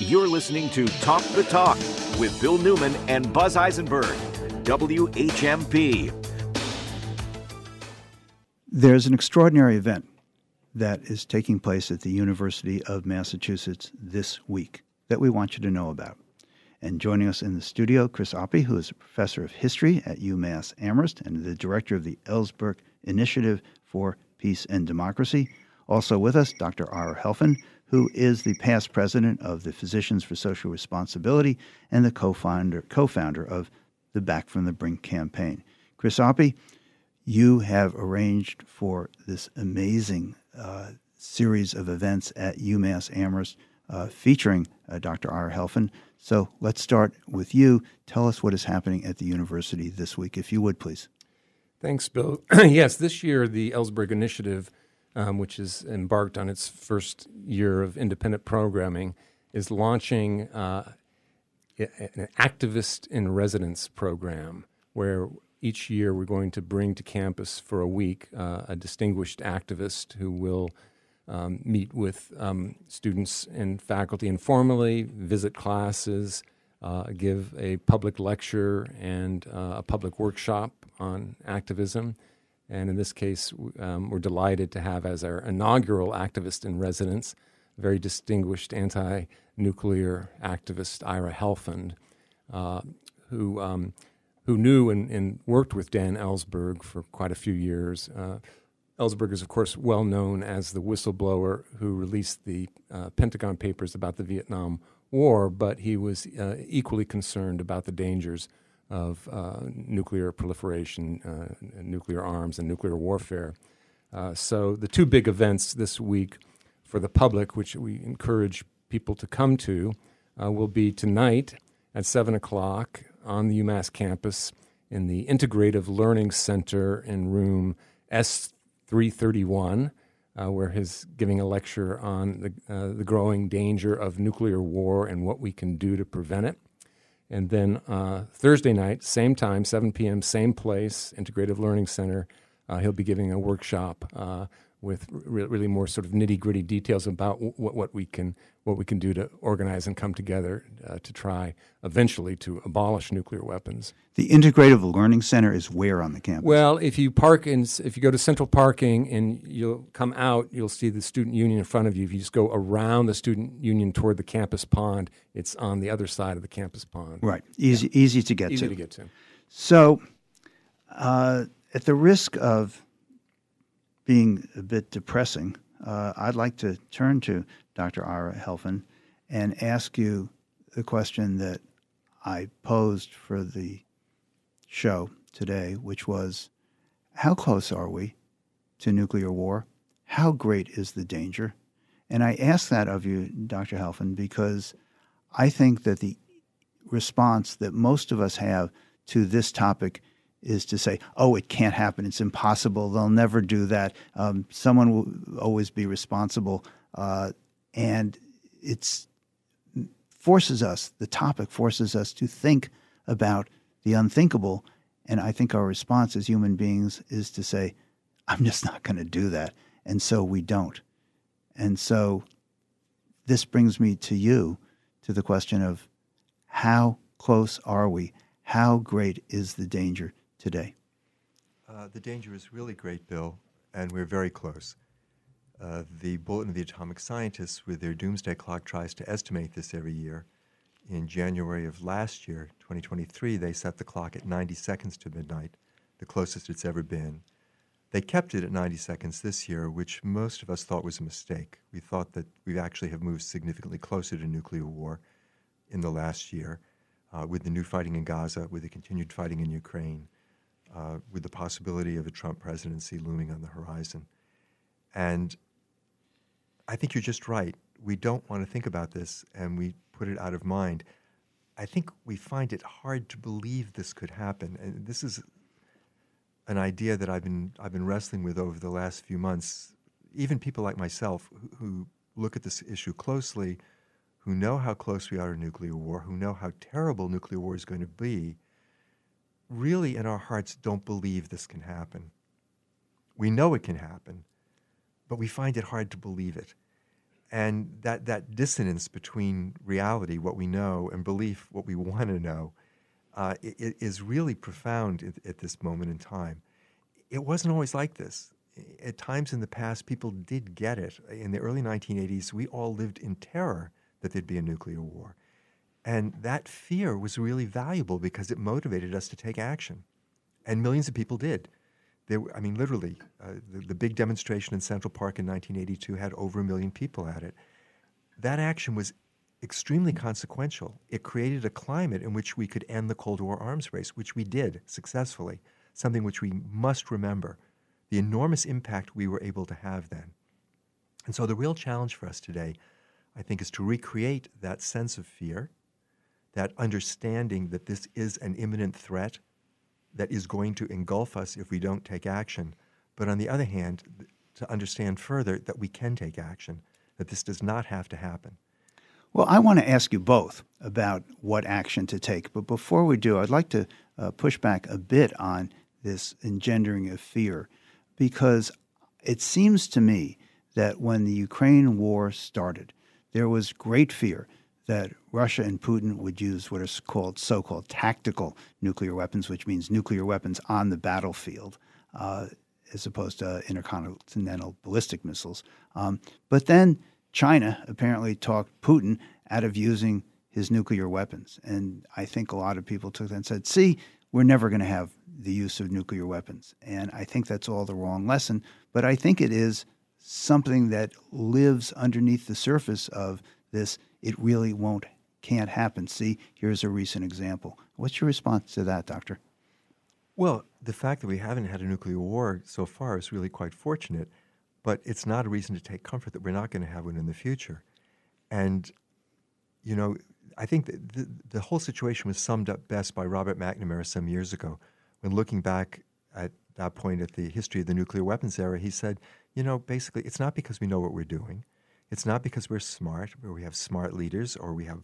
You're listening to Talk the Talk with Bill Newman and Buzz Eisenberg, WHMP. There's an extraordinary event that is taking place at the University of Massachusetts this week that we want you to know about. And joining us in the studio, Chris Appy, who is a professor of history at UMass Amherst and the director of the Ellsberg Initiative for Peace and Democracy. Also with us, Dr. Ira Helfand, who is the past president of the Physicians for Social Responsibility and the co-founder, co-founder of the Back from the Brink campaign. Chris Appy, you have arranged for this amazing uh, series of events at UMass Amherst uh, featuring uh, Dr. Ira Helfand. So let's start with you. Tell us what is happening at the university this week, if you would, please. Thanks, Bill. yes, this year the Ellsberg Initiative, um, which is embarked on its first year of independent programming, is launching uh, an activist in residence program where each year we're going to bring to campus for a week uh, a distinguished activist who will um, meet with um, students and faculty informally, visit classes, uh, give a public lecture and uh, a public workshop on activism. And in this case, um, we're delighted to have as our inaugural activist in residence, very distinguished anti nuclear activist Ira Helfand, uh, who um, who knew and, and, worked with Dan Ellsberg for quite a few years. Uh, Ellsberg is, of course, well known as the whistleblower who released the uh, Pentagon Papers about the Vietnam War, but he was uh, equally concerned about the dangers of uh, nuclear proliferation, uh, nuclear arms, and nuclear warfare. Uh, so, the two big events this week for the public, which we encourage people to come to, will be tonight at 7 o'clock on the UMass campus in the Integrative Learning Center in room S331, uh, where he's giving a lecture on the, uh, the growing danger of nuclear war and what we can do to prevent it. And then uh, Thursday night, same time, 7 p.m., same place, Integrative Learning Center, uh, he'll be giving a workshop uh, with re- really more sort of nitty gritty details about w- what we can what we can do to organize and come together uh, to try eventually to abolish nuclear weapons. The Integrative Learning Center is where on the campus? Well, if you park in, if you go to Central Parking and you'll come out, you'll see the Student Union in front of you. If you just go around the Student Union toward the campus pond, it's on the other side of the campus pond. Right, easy, yeah. easy to get easy to. Easy to get to. So, uh, at the risk of being a bit depressing, uh, I'd like to turn to Dr. Ira Helfand and ask you the question that I posed for the show today, which was how close are we to nuclear war? How great is the danger? And I ask that of you, Dr. Helfand, because I think that the response that most of us have to this topic is to say, oh, it can't happen. It's impossible. They'll never do that. Um, someone will always be responsible. Uh, and it's forces us, the topic forces us to think about the unthinkable. And I think our response as human beings is to say, I'm just not going to do that. And so we don't. And so this brings me to you to the question of how close are we? How great is the danger today? Uh, the danger is really great, Bill, and we're very close. Uh, the Bulletin of the Atomic Scientists, with their doomsday clock, tries to estimate this every year. In January of last year, 2023, they set the clock at 90 seconds to midnight, the closest it's ever been. They kept it at 90 seconds this year, which most of us thought was a mistake. We thought that we actually have moved significantly closer to nuclear war in the last year, uh, with the new fighting in Gaza, with the continued fighting in Ukraine, uh, with the possibility of a Trump presidency looming on the horizon. And I think you're just right. We don't want to think about this and we put it out of mind. I think we find it hard to believe this could happen. And this is an idea that I've been, I've been wrestling with over the last few months. Even people like myself who, who look at this issue closely, who know how close we are to nuclear war, who know how terrible nuclear war is going to be, really in our hearts don't believe this can happen. We know it can happen, but we find it hard to believe it. And that, that dissonance between reality, what we know, and belief, what we want to know, uh, it, is really profound at, at this moment in time. It wasn't always like this. At times in the past, people did get it. In the early 1980s, we all lived in terror that there'd be a nuclear war. And that fear was really valuable because it motivated us to take action. And millions of people did. There, I mean, literally, uh, the, the big demonstration in Central Park in 1982 had over a million people at it. That action was extremely consequential. It created a climate in which we could end the Cold War arms race, which we did successfully, something which we must remember the enormous impact we were able to have then. And so the real challenge for us today, I think, is to recreate that sense of fear, that understanding that this is an imminent threat that is going to engulf us if we don't take action. But on the other hand, to understand further that we can take action, that this does not have to happen. Well, I want to ask you both about what action to take. But before we do, I'd like to uh, push back a bit on this engendering of fear because it seems to me that when the Ukraine war started, there was great fear that Russia and Putin would use what is called so called tactical nuclear weapons, which means nuclear weapons on the battlefield. Uh, as opposed to intercontinental ballistic missiles. Um, but then China apparently talked Putin out of using his nuclear weapons. And I think a lot of people took that and said, see, we're never going to have the use of nuclear weapons. And I think that's all the wrong lesson. But I think it is something that lives underneath the surface of this it really won't, can't happen. See, here's a recent example. What's your response to that, Doctor? Well, the fact that we haven't had a nuclear war so far is really quite fortunate, but it's not a reason to take comfort that we're not going to have one in the future. And, you know, I think the, the whole situation was summed up best by Robert McNamara some years ago when looking back at that point at the history of the nuclear weapons era, he said, you know, basically, it's not because we know what we're doing. It's not because we're smart or we have smart leaders or we have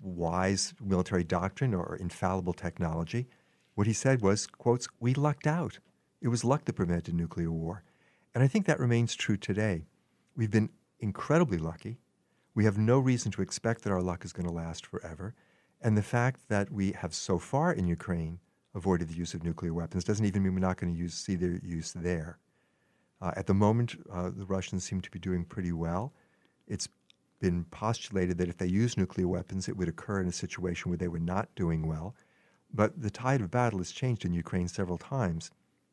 wise military doctrine or infallible technology. What he said was, quotes, we lucked out. It was luck that prevented nuclear war. And I think that remains true today. We've been incredibly lucky. We have no reason to expect that our luck is going to last forever. And the fact that we have so far in Ukraine avoided the use of nuclear weapons doesn't even mean we're not going to use, see their use there. Uh, at the moment, uh, the Russians seem to be doing pretty well. It's been postulated that if they use nuclear weapons, it would occur in a situation where they were not doing well. But the tide of battle has changed in Ukraine several times.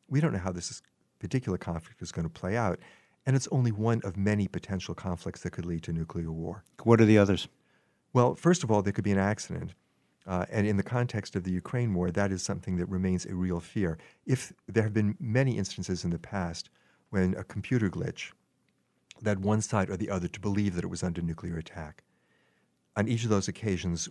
We don't know how this particular conflict is going to play out. And it's only one of many potential conflicts that could lead to nuclear war. What are the others? Well, first of all, there could be an accident. Uh, and in the context of the Ukraine war, that is something that remains a real fear. If there have been many instances in the past when a computer glitch led one side or the other to believe that it was under nuclear attack. On each of those occasions,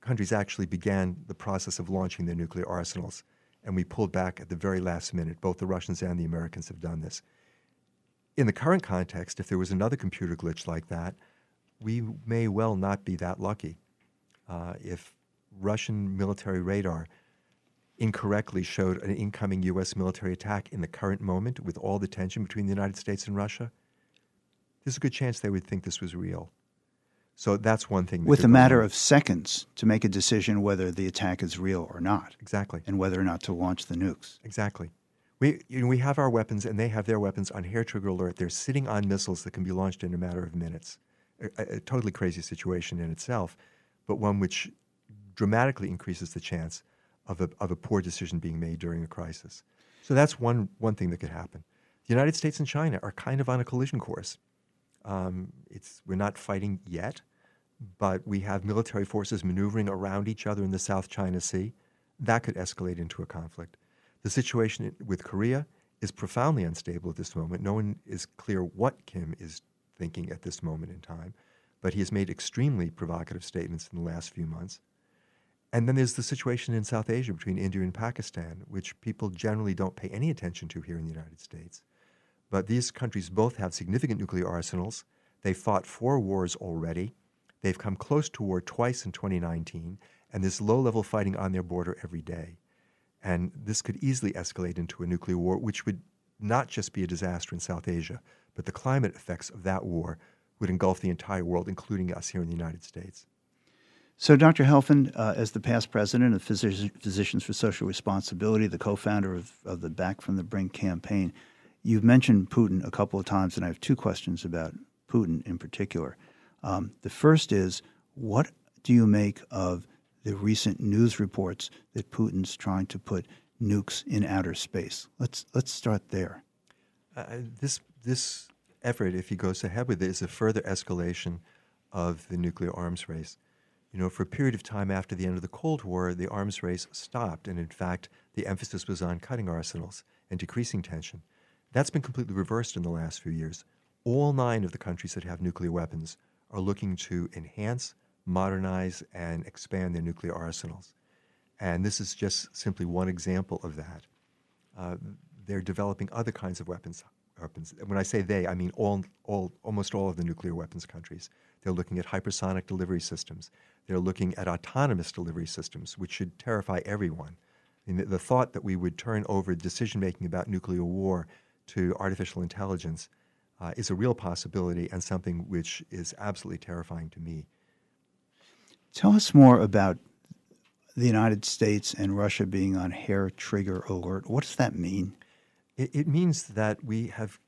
countries actually began the process of launching their nuclear arsenals, and we pulled back at the very last minute. Both the Russians and the Americans have done this. In the current context, if there was another computer glitch like that, we may well not be that lucky. Uh, if Russian military radar incorrectly showed an incoming U.S. military attack in the current moment with all the tension between the United States and Russia, there's a good chance they would think this was real. So that's one thing. With a matter of seconds to make a decision whether the attack is real or not. Exactly. And whether or not to launch the nukes. Exactly. We, you know, we have our weapons and they have their weapons on hair trigger alert. They're sitting on missiles that can be launched in a matter of minutes. A, a totally crazy situation in itself, but one which dramatically increases the chance of a, of a poor decision being made during a crisis. So that's one, one thing that could happen. The United States and China are kind of on a collision course. Um, it's, we're not fighting yet, but we have military forces maneuvering around each other in the South China Sea. That could escalate into a conflict. The situation with Korea is profoundly unstable at this moment. No one is clear what Kim is thinking at this moment in time, but he has made extremely provocative statements in the last few months. And then there's the situation in South Asia between India and Pakistan, which people generally don't pay any attention to here in the United States. But these countries both have significant nuclear arsenals. They fought four wars already. They've come close to war twice in 2019, and there's low level fighting on their border every day. And this could easily escalate into a nuclear war, which would not just be a disaster in South Asia, but the climate effects of that war would engulf the entire world, including us here in the United States. So, Dr. Helfand, uh, as the past president of Physicians for Social Responsibility, the co founder of, of the Back from the Brink campaign, you've mentioned Putin a couple of times, and I have two questions about Putin in particular. Um, the first is what do you make of the recent news reports that Putin's trying to put nukes in outer space? Let's, let's start there. Uh, this, this effort, if he goes ahead with it, is a further escalation of the nuclear arms race. You know, for a period of time after the end of the Cold War, the arms race stopped, and in fact, the emphasis was on cutting arsenals and decreasing tension. That's been completely reversed in the last few years. All nine of the countries that have nuclear weapons are looking to enhance, modernize, and expand their nuclear arsenals. And this is just simply one example of that. Uh, they're developing other kinds of weapons. weapons. When I say they, I mean all, all, almost all of the nuclear weapons countries. They're looking at hypersonic delivery systems. They're looking at autonomous delivery systems, which should terrify everyone. The, the thought that we would turn over decision making about nuclear war to artificial intelligence uh, is a real possibility and something which is absolutely terrifying to me. Tell us more about the United States and Russia being on hair trigger alert. What does that mean? It, it means that we have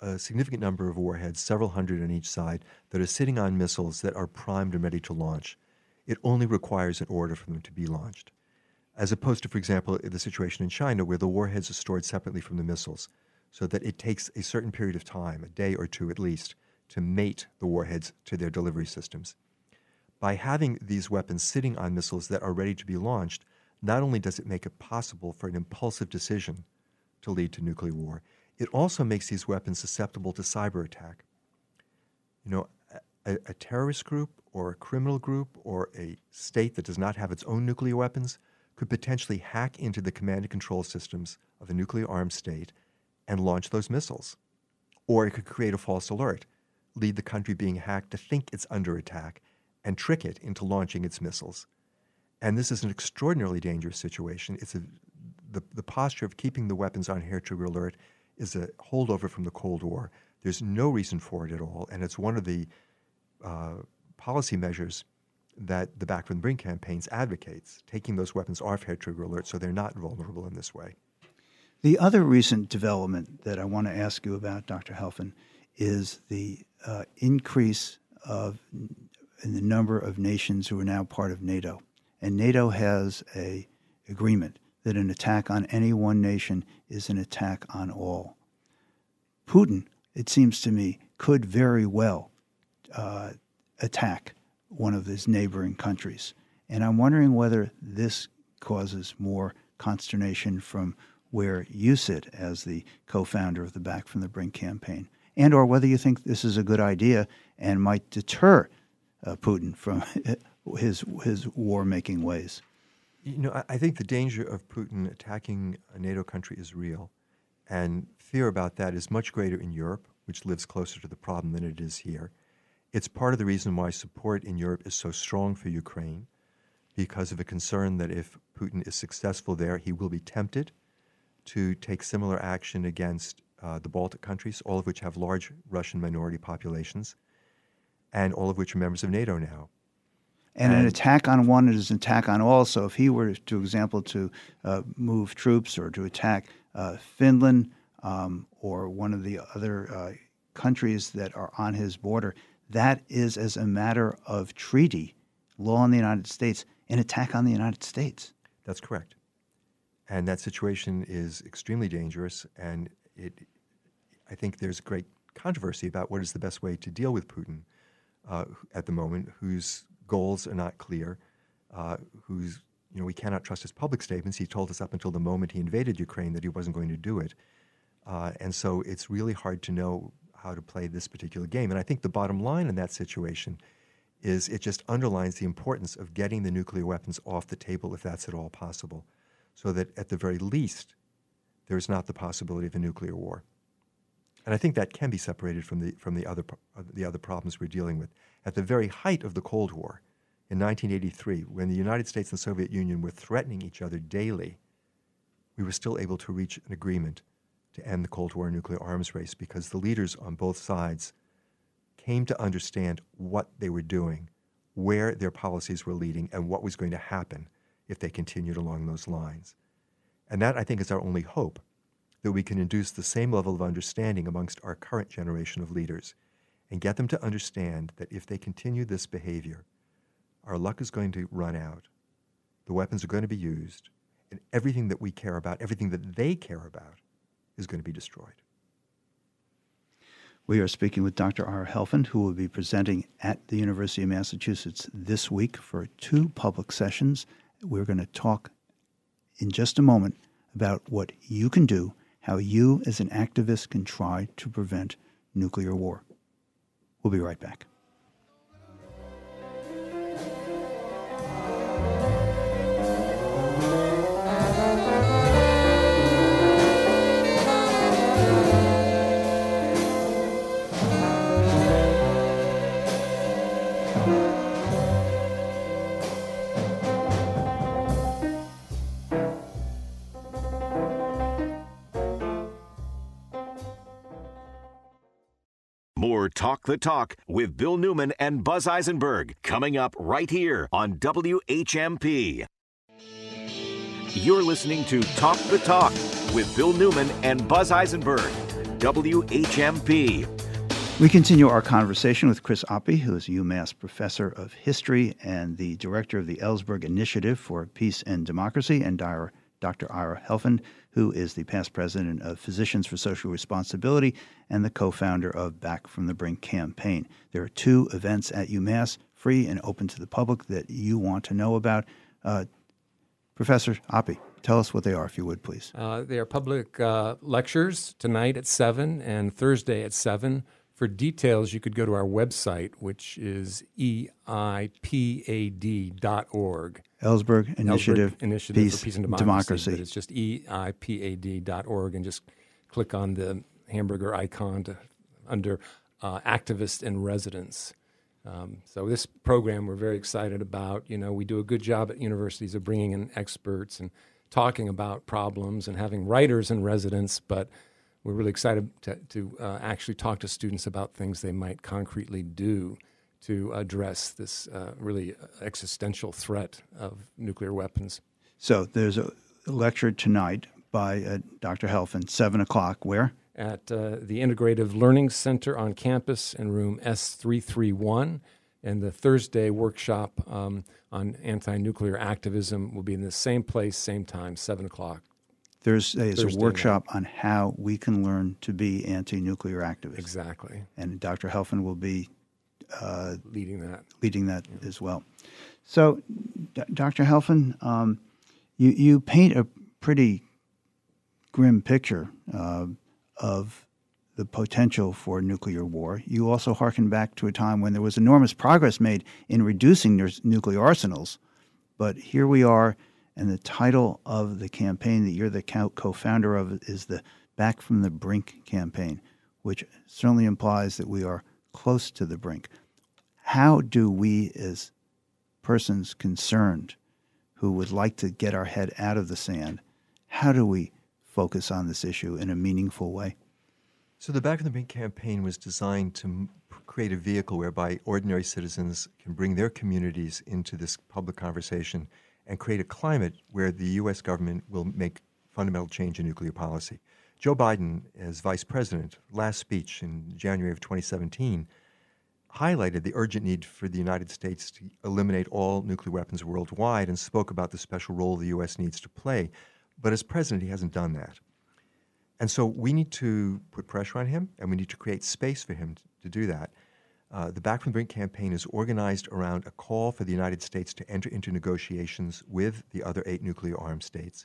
a significant number of warheads, several hundred on each side, that are sitting on missiles that are primed and ready to launch. It only requires an order for them to be launched, as opposed to, for example, the situation in China where the warheads are stored separately from the missiles, so that it takes a certain period of time, a day or two at least, to mate the warheads to their delivery systems. By having these weapons sitting on missiles that are ready to be launched, not only does it make it possible for an impulsive decision to lead to nuclear war, it also makes these weapons susceptible to cyber attack. You know, a, a, terrorist group or a criminal group or a state that does not have its own nuclear weapons could potentially hack into the command and control systems of a nuclear armed state and launch those missiles. Or it could create a false alert, lead the country being hacked to think it's under attack, and trick it into launching its missiles. And this is an extraordinarily dangerous situation. It's a, the, the posture of keeping the weapons on hair trigger alert is a holdover from the Cold War. There's no reason for it at all, and it's one of the uh, policy measures that the Back from the Brink campaigns advocates, taking those weapons off hair trigger alert so they're not vulnerable in this way. The other recent development that I want to ask you about, Dr. Helfand, is the uh, increase of in the number of nations who are now part of NATO. And NATO has a agreement that an attack on any one nation is an attack on all. Putin, it seems to me, could very well uh, attack one of his neighboring countries. And I'm wondering whether this causes more consternation from where you sit as the co-founder of the Back from the Brink campaign, and or whether you think this is a good idea and might deter uh, Putin from his his war-making ways. You know, I, I think the danger of Putin attacking a NATO country is real, and fear about that is much greater in Europe, which lives closer to the problem than it is here. It's part of the reason why support in Europe is so strong for Ukraine, because of a concern that if Putin is successful there, he will be tempted to take similar action against uh, the Baltic countries, all of which have large Russian minority populations, and all of which are members of NATO now. And, and an attack on one is an attack on all. So if he were, to example, to uh, move troops or to attack uh, Finland um, or one of the other uh, countries that are on his border, that is, as a matter of treaty law in the United States, an attack on the United States. That's correct. And that situation is extremely dangerous. And it, I think there's great controversy about what is the best way to deal with Putin uh, at the moment, whose goals are not clear, uh, whose you know we cannot trust his public statements. He told us up until the moment he invaded Ukraine that he wasn't going to do it, uh, and so it's really hard to know how to play this particular game. And I think the bottom line in that situation is it just underlines the importance of getting the nuclear weapons off the table if that's at all possible, so that at the very least, there is not the possibility of a nuclear war. And I think that can be separated from the, from the, other, the other problems we're dealing with. At the very height of the Cold War, in 1983, when the United States and the Soviet Union were threatening each other daily, we were still able to reach an agreement to end the Cold War nuclear arms race because the leaders on both sides came to understand what they were doing, where their policies were leading, and what was going to happen if they continued along those lines. And that, I think, is our only hope that we can induce the same level of understanding amongst our current generation of leaders and get them to understand that if they continue this behavior, our luck is going to run out, the weapons are going to be used, and everything that we care about, everything that they care about, is going to be destroyed. We are speaking with Dr. Ira Helfand, who will be presenting at the University of Massachusetts this week for two public sessions. We're going to talk in just a moment about what you can do, how you as an activist can try to prevent nuclear war. We'll be right back. Talk the Talk with Bill Newman and Buzz Eisenberg coming up right here on WHMP. You're listening to Talk the Talk with Bill Newman and Buzz Eisenberg, WHMP. We continue our conversation with Chris Appy, who is a UMass professor of history and the director of the Ellsberg Initiative for Peace and Democracy, and Dr. Ira Helfand, who is the past president of Physicians for Social Responsibility and the co founder of Back from the Brink campaign. There are two events at UMass, free and open to the public, that you want to know about. Uh, Professor Appy, tell us what they are, if you would, please. Uh, they are public uh, lectures tonight at 7 and Thursday at 7 for details, you could go to our website, which is eipad.org. Ellsberg Initiative, Ellsberg Initiative Peace, for Peace and Democracy. Democracy. It's just eipad.org and just click on the hamburger icon to, under uh, activists in residence. Um, so this program we're very excited about. You know, we do a good job at universities of bringing in experts and talking about problems and having writers in residence, but we're really excited to, to uh, actually talk to students about things they might concretely do to address this uh, really existential threat of nuclear weapons. So there's a lecture tonight by uh, Dr. Helfand, 7 o'clock. Where? At uh, the Integrative Learning Center on campus in room S331. And the Thursday workshop um, on anti nuclear activism will be in the same place, same time, 7 o'clock. Thursday is Thursday a workshop night. on how we can learn to be anti-nuclear activists. Exactly. And Dr. Helfand will be uh, leading that. Leading that yeah. as well. So, D- Dr. Helfand, um, you you paint a pretty grim picture uh, of the potential for nuclear war. You also harken back to a time when there was enormous progress made in reducing nuclear arsenals, but here we are and the title of the campaign that you're the co founder of is the Back from the Brink campaign, which certainly implies that we are close to the brink. How do we, as persons concerned who would like to get our head out of the sand, how do we focus on this issue in a meaningful way? So, the Back from the Brink campaign was designed to create a vehicle whereby ordinary citizens can bring their communities into this public conversation and create a climate where the U.S. government will make fundamental change in nuclear policy. Joe Biden, as vice president, last speech in January of 2017, highlighted the urgent need for the United States to eliminate all nuclear weapons worldwide and spoke about the special role the U.S. needs to play. But as president, he hasn't done that. And so we need to put pressure on him and we need to create space for him to, to do that. Uh, the Back from the Brink campaign is organized around a call for the United States to enter into negotiations with the other eight nuclear armed states.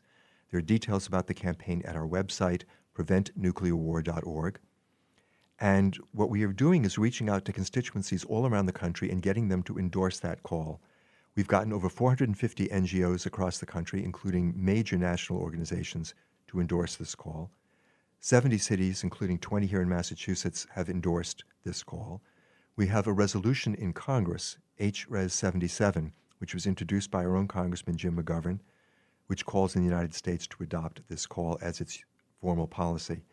There are details about the campaign at our website, preventnuclearwar.org. And what we are doing is reaching out to constituencies all around the country and getting them to endorse that call. We've gotten over 450 NGOs across the country, including major national organizations, to endorse this call. 70 cities, including 20 here in Massachusetts, have endorsed this call we have a resolution in Congress, H.Res. 77, which was introduced by our own Congressman Jim McGovern, which calls on the United States to adopt this call as its formal policy.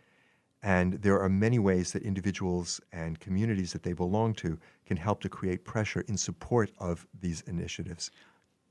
And there are many ways that individuals and communities that they belong to can help to create pressure in support of these initiatives.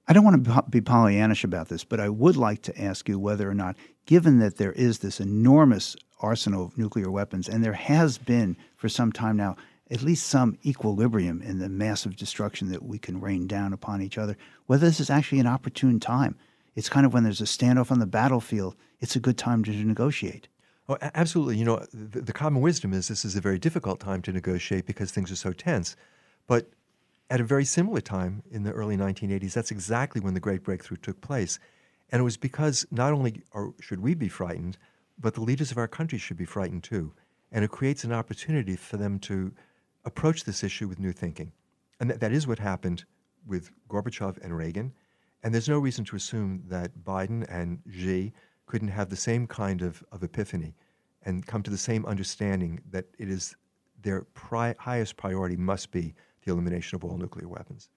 I don't want to be Pollyannish about this, but I would like to ask you whether or not, given that there is this enormous arsenal of nuclear weapons, and there has been for some time now at least some equilibrium in the massive destruction that we can rain down upon each other, whether this is actually an opportune time. It's kind of when there's a standoff on the battlefield, it's a good time to negotiate. Oh, absolutely. You know, the, the common wisdom is this is a very difficult time to negotiate because things are so tense. But at a very similar time in the early 1980s, that's exactly when the great breakthrough took place. And it was because not only are, should we be frightened, but the leaders of our country should be frightened too. And it creates an opportunity for them to approach this issue with new thinking. And th- that is what happened with Gorbachev and Reagan. And there's no reason to assume that Biden and Xi couldn't have the same kind of, of epiphany and come to the same understanding that it is their pri- highest priority must be the elimination of all nuclear weapons.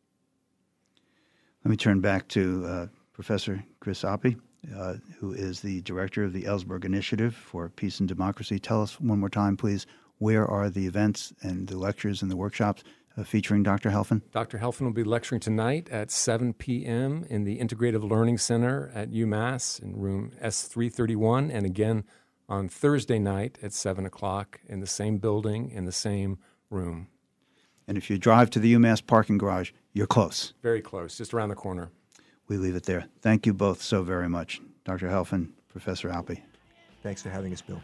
Let me turn back to uh, Professor Chris Appy, uh, who is the director of the Ellsberg Initiative for Peace and Democracy. Tell us one more time, please, where are the events and the lectures and the workshops uh, featuring Dr. Helfand? Dr. Helfand will be lecturing tonight at 7 p.m. in the Integrative Learning Center at UMass in room S331, and again on Thursday night at 7 o'clock in the same building, in the same room. And if you drive to the UMass parking garage, you're close. Very close, just around the corner. We leave it there. Thank you both so very much, Dr. Helfand, Professor Appy. Thanks for having us, Bill.